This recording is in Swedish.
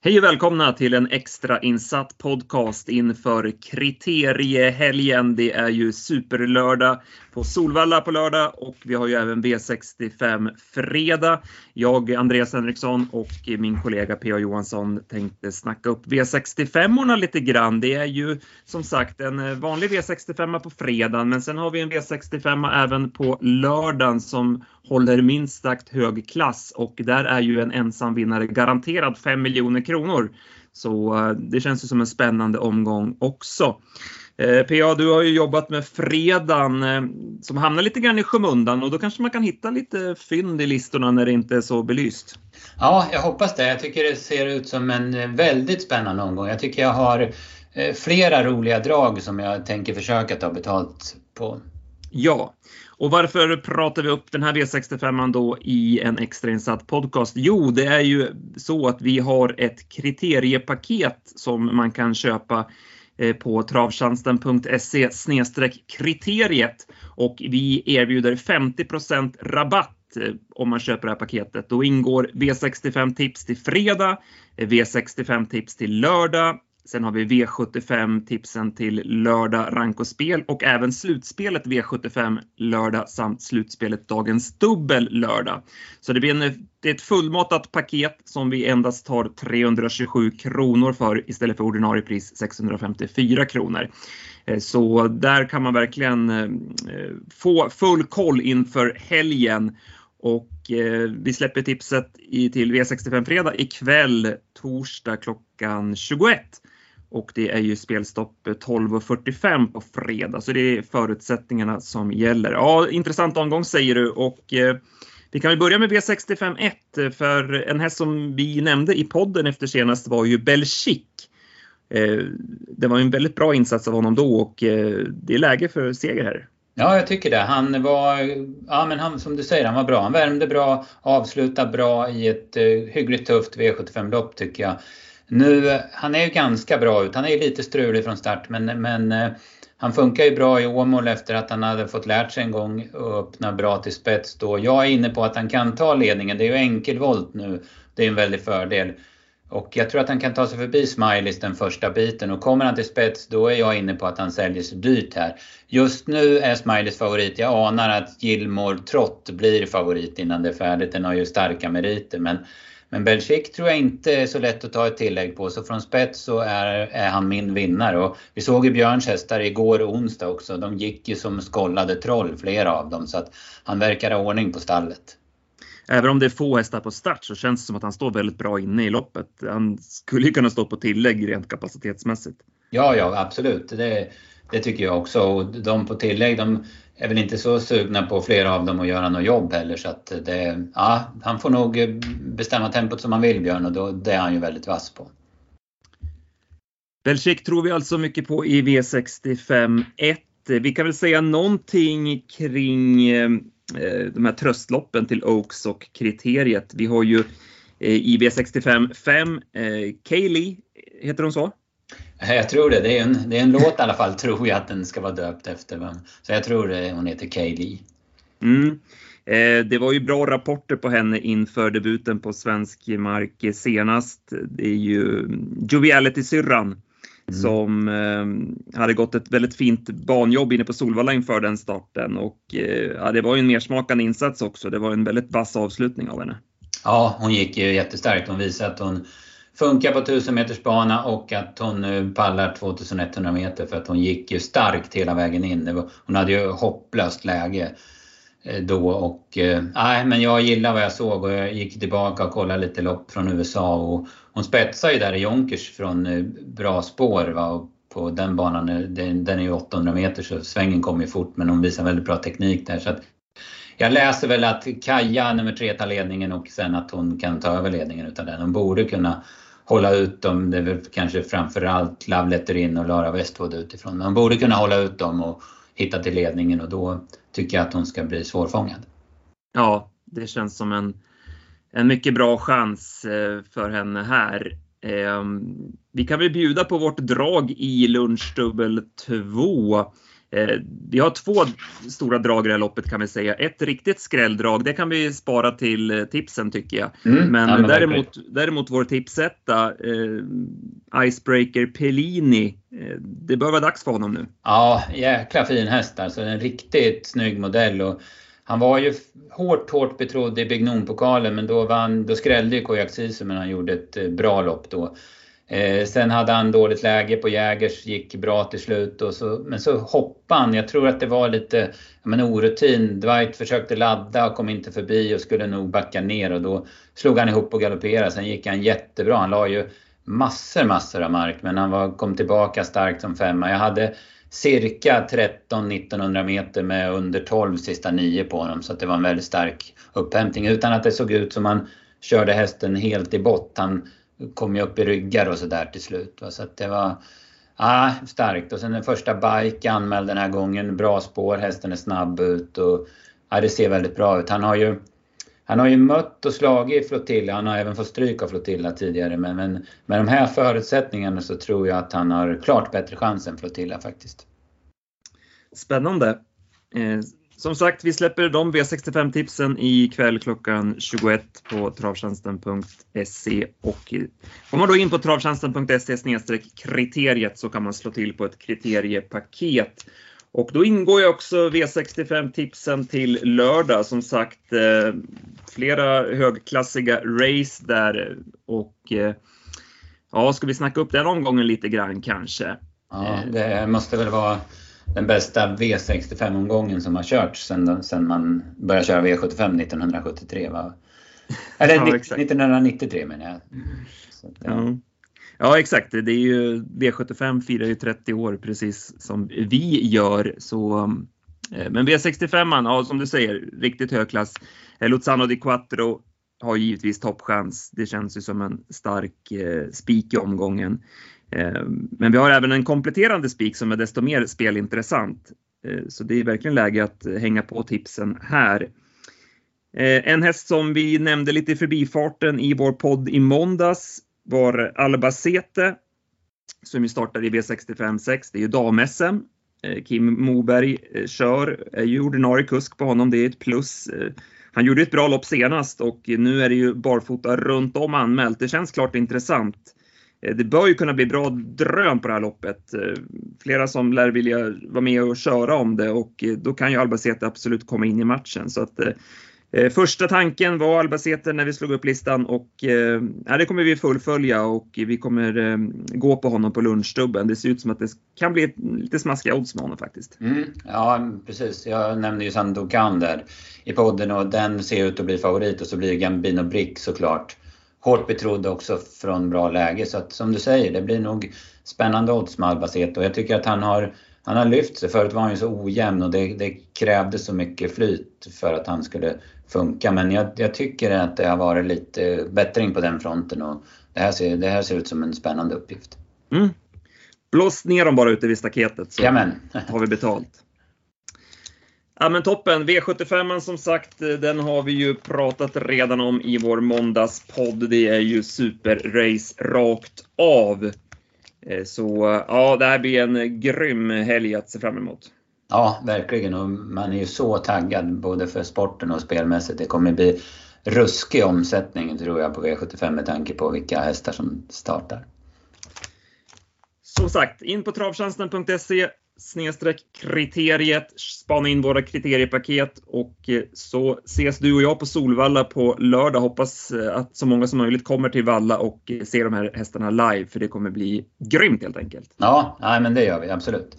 Hej och välkomna till en extrainsatt podcast inför kriteriehelgen. Det är ju superlördag på Solvalla på lördag och vi har ju även V65 fredag. Jag, Andreas Henriksson och min kollega P.A. Johansson tänkte snacka upp V65orna lite grann. Det är ju som sagt en vanlig V65 på fredagen, men sen har vi en V65 även på lördagen som håller minst sagt hög klass och där är ju en ensam vinnare garanterad 5 miljoner kronor. Så eh, det känns ju som en spännande omgång också. Eh, PA, du har ju jobbat med fredagen eh, som hamnar lite grann i skymundan och då kanske man kan hitta lite fynd i listorna när det inte är så belyst. Ja, jag hoppas det. Jag tycker det ser ut som en väldigt spännande omgång. Jag tycker jag har flera roliga drag som jag tänker försöka ta betalt på. Ja, och varför pratar vi upp den här V65 då i en extrainsatt podcast? Jo, det är ju så att vi har ett kriteriepaket som man kan köpa eh, på travtjänsten.se kriteriet och vi erbjuder 50 rabatt eh, om man köper det här paketet. Då ingår V65 tips till fredag, eh, V65 tips till lördag, Sen har vi V75-tipsen till lördag rank och spel och även slutspelet V75 lördag samt slutspelet Dagens dubbel lördag. Så det blir en, det är ett fullmatat paket som vi endast tar 327 kronor för istället för ordinarie pris 654 kronor. Eh, så där kan man verkligen eh, eh, få full koll inför helgen och vi släpper tipset till V65 Fredag ikväll torsdag klockan 21. Och det är ju spelstopp 12.45 på fredag, så det är förutsättningarna som gäller. Ja, intressant omgång säger du och eh, vi kan väl börja med V65.1, eh, för en häst som vi nämnde i podden efter senast var ju Belchic. Eh, det var en väldigt bra insats av honom då och eh, det är läge för seger här. Ja, jag tycker det. Han var, ja men han, som du säger, han var bra. Han värmde bra, avslutade bra i ett eh, hyggligt tufft V75-lopp tycker jag. Nu, han är ju ganska bra ut. Han är ju lite strulig från start men, men eh, han funkar ju bra i Åmål efter att han hade fått lärt sig en gång att öppna bra till spets då. Jag är inne på att han kan ta ledningen. Det är ju enkelvolt nu. Det är en väldig fördel. Och jag tror att han kan ta sig förbi Smileys den första biten och kommer han till spets då är jag inne på att han säljer sig dyrt här. Just nu är Smileys favorit. Jag anar att Gilmore Trott blir favorit innan det är färdigt. Den har ju starka meriter men men Belgique tror jag inte är så lätt att ta ett tillägg på. Så från spets så är, är han min vinnare. Och vi såg ju Björns hästar igår och onsdag också. De gick ju som skollade troll, flera av dem. Så att han verkar ha ordning på stallet. Även om det är få hästar på start så känns det som att han står väldigt bra inne i loppet. Han skulle ju kunna stå på tillägg rent kapacitetsmässigt. Ja, ja absolut. Det, det tycker jag också. Och de på tillägg, de är väl inte så sugna på flera av dem att göra något jobb heller. Så att det, ja, han får nog bestämma tempot som han vill Björn och då, det är han ju väldigt vass på. Belchik tror vi alltså mycket på i V65 1. Vi kan väl säga någonting kring eh, de här tröstloppen till Oaks och kriteriet. Vi har ju eh, i V65 5 eh, Kaylee, heter hon så? Jag tror det. Det är, en, det är en låt i alla fall, tror jag att den ska vara döpt efter. Så jag tror det, hon heter Kaylee. Mm. Eh, det var ju bra rapporter på henne inför debuten på svensk mark senast. Det är ju Joviality-syrran mm. som eh, hade gått ett väldigt fint banjobb inne på Solvalla inför den starten och eh, ja, det var ju en mersmakande insats också. Det var en väldigt vass avslutning av henne. Ja, hon gick ju jättestarkt. Hon visade att hon funkar på 1000 meters bana och att hon pallar 2100 meter för att hon gick ju starkt hela vägen in. Hon hade ju hopplöst läge eh, då och eh, nej, men jag gillar vad jag såg och jag gick tillbaka och kollade lite lopp från USA och hon spetsar ju där i Jonkers från eh, bra spår va? och på den banan, eh, den, den är ju 800 meter så svängen kommer ju fort men hon visar väldigt bra teknik där så att jag läser väl att Kaja nummer tre tar ledningen och sen att hon kan ta över ledningen utav den. Hon borde kunna hålla ut dem. Det är väl kanske framförallt Love Letterin och Lara Westwood utifrån. Man borde kunna hålla ut dem och hitta till ledningen och då tycker jag att hon ska bli svårfångad. Ja, det känns som en, en mycket bra chans eh, för henne här. Ehm, vi kan väl bjuda på vårt drag i lunchdubbel 2. Eh, vi har två stora drag i det här loppet kan vi säga. Ett riktigt skrälldrag, det kan vi spara till eh, tipsen tycker jag. Mm, men, ja, men däremot, däremot vår tipsetta, eh, Icebreaker Pellini, eh, det bör vara dags för honom nu. Ja, jäkla fin häst alltså. En riktigt snygg modell. Och han var ju hårt, hårt betrodd i Bignon-pokalen men då, vann, då skrällde ju Kojak Sisu men han gjorde ett eh, bra lopp då. Eh, sen hade han dåligt läge på Jägers, gick bra till slut. Och så, men så hoppade han. Jag tror att det var lite men, orutin. Dwight försökte ladda och kom inte förbi och skulle nog backa ner. Och då slog han ihop och galopperade. Sen gick han jättebra. Han la ju massor, massor av mark. Men han var, kom tillbaka starkt som femma. Jag hade cirka 13-1900 meter med under 12 sista nio på honom. Så det var en väldigt stark upphämtning. Utan att det såg ut som han körde hästen helt i bott. Han kom ju upp i ryggar och sådär till slut. Så att det var ah, starkt. Och sen den första bike anmäld den här gången. Bra spår, hästen är snabb ut och ah, det ser väldigt bra ut. Han har ju han har ju mött och slagit i Flotilla, han har även fått stryk av Flotilla tidigare. Men, men med de här förutsättningarna så tror jag att han har klart bättre chans än Flotilla faktiskt. Spännande. Eh, som sagt, vi släpper de V65-tipsen ikväll klockan 21 på travtjänsten.se och går man då in på travtjänsten.se kriteriet så kan man slå till på ett kriteriepaket. Och då ingår ju också V65-tipsen till lördag. Som sagt, eh, flera högklassiga race där och eh, ja, ska vi snacka upp den omgången lite grann kanske? Ja, det måste väl vara den bästa V65-omgången som har körts sedan, sedan man började köra V75 1973. Va? Eller ja, 1993 menar jag. Så, ja. ja. exakt. Det är ju, V75 firar ju 30 år precis som vi gör. Så, eh, men V65, ja, som du säger, riktigt hög klass. Eh, Luzano di Quattro har givetvis toppchans. Det känns ju som en stark eh, spik i omgången. Eh, men vi har även en kompletterande spik som är desto mer spelintressant. Eh, så det är verkligen läge att hänga på tipsen här. Eh, en häst som vi nämnde lite i förbifarten i vår podd i måndags var Albacete som ju startade i V65 6. Det är ju dam-SM. Kim Moberg kör, är ju ordinarie kusk på honom, det är ett plus. Han gjorde ett bra lopp senast och nu är det ju barfota runt om anmält. Det känns klart intressant. Eh, det bör ju kunna bli bra dröm på det här loppet. Eh, flera som lär vilja vara med och köra om det och eh, då kan ju Albacete absolut komma in i matchen. Så att, eh, första tanken var Albacete när vi slog upp listan och eh, det kommer vi fullfölja och vi kommer eh, gå på honom på lunchstubben. Det ser ut som att det kan bli lite smaskiga odds med honom faktiskt. Mm, ja precis, jag nämnde ju Sandokan där i podden och den ser ut att bli favorit och så blir Gambino Brick såklart hårt betrodd också från bra läge. Så att som du säger, det blir nog spännande odds med Albacete och jag tycker att han har, han har lyft sig. Förut var han ju så ojämn och det, det krävdes så mycket flyt för att han skulle funka. Men jag, jag, tycker att det har varit lite bättring på den fronten och det här ser, det här ser ut som en spännande uppgift. Mm. Blås ner dem bara ute vid staketet så Jamen. har vi betalt. Ja men toppen! V75 som sagt, den har vi ju pratat redan om i vår måndagspodd. Det är ju superrace rakt av. Eh, så ja, det här blir en grym helg att se fram emot. Ja, verkligen. Och man är ju så taggad både för sporten och spelmässigt. Det kommer bli ruskig omsättning tror jag på V75 med tanke på vilka hästar som startar. Som sagt, in på travtjänsten.se snedstreck kriteriet, spana in våra kriteriepaket och eh, så ses du och jag på Solvalla på lördag. Hoppas eh, att så många som möjligt kommer till Valla och eh, ser de här hästarna live för det kommer bli grymt helt enkelt. Ja, nej, men det gör vi absolut.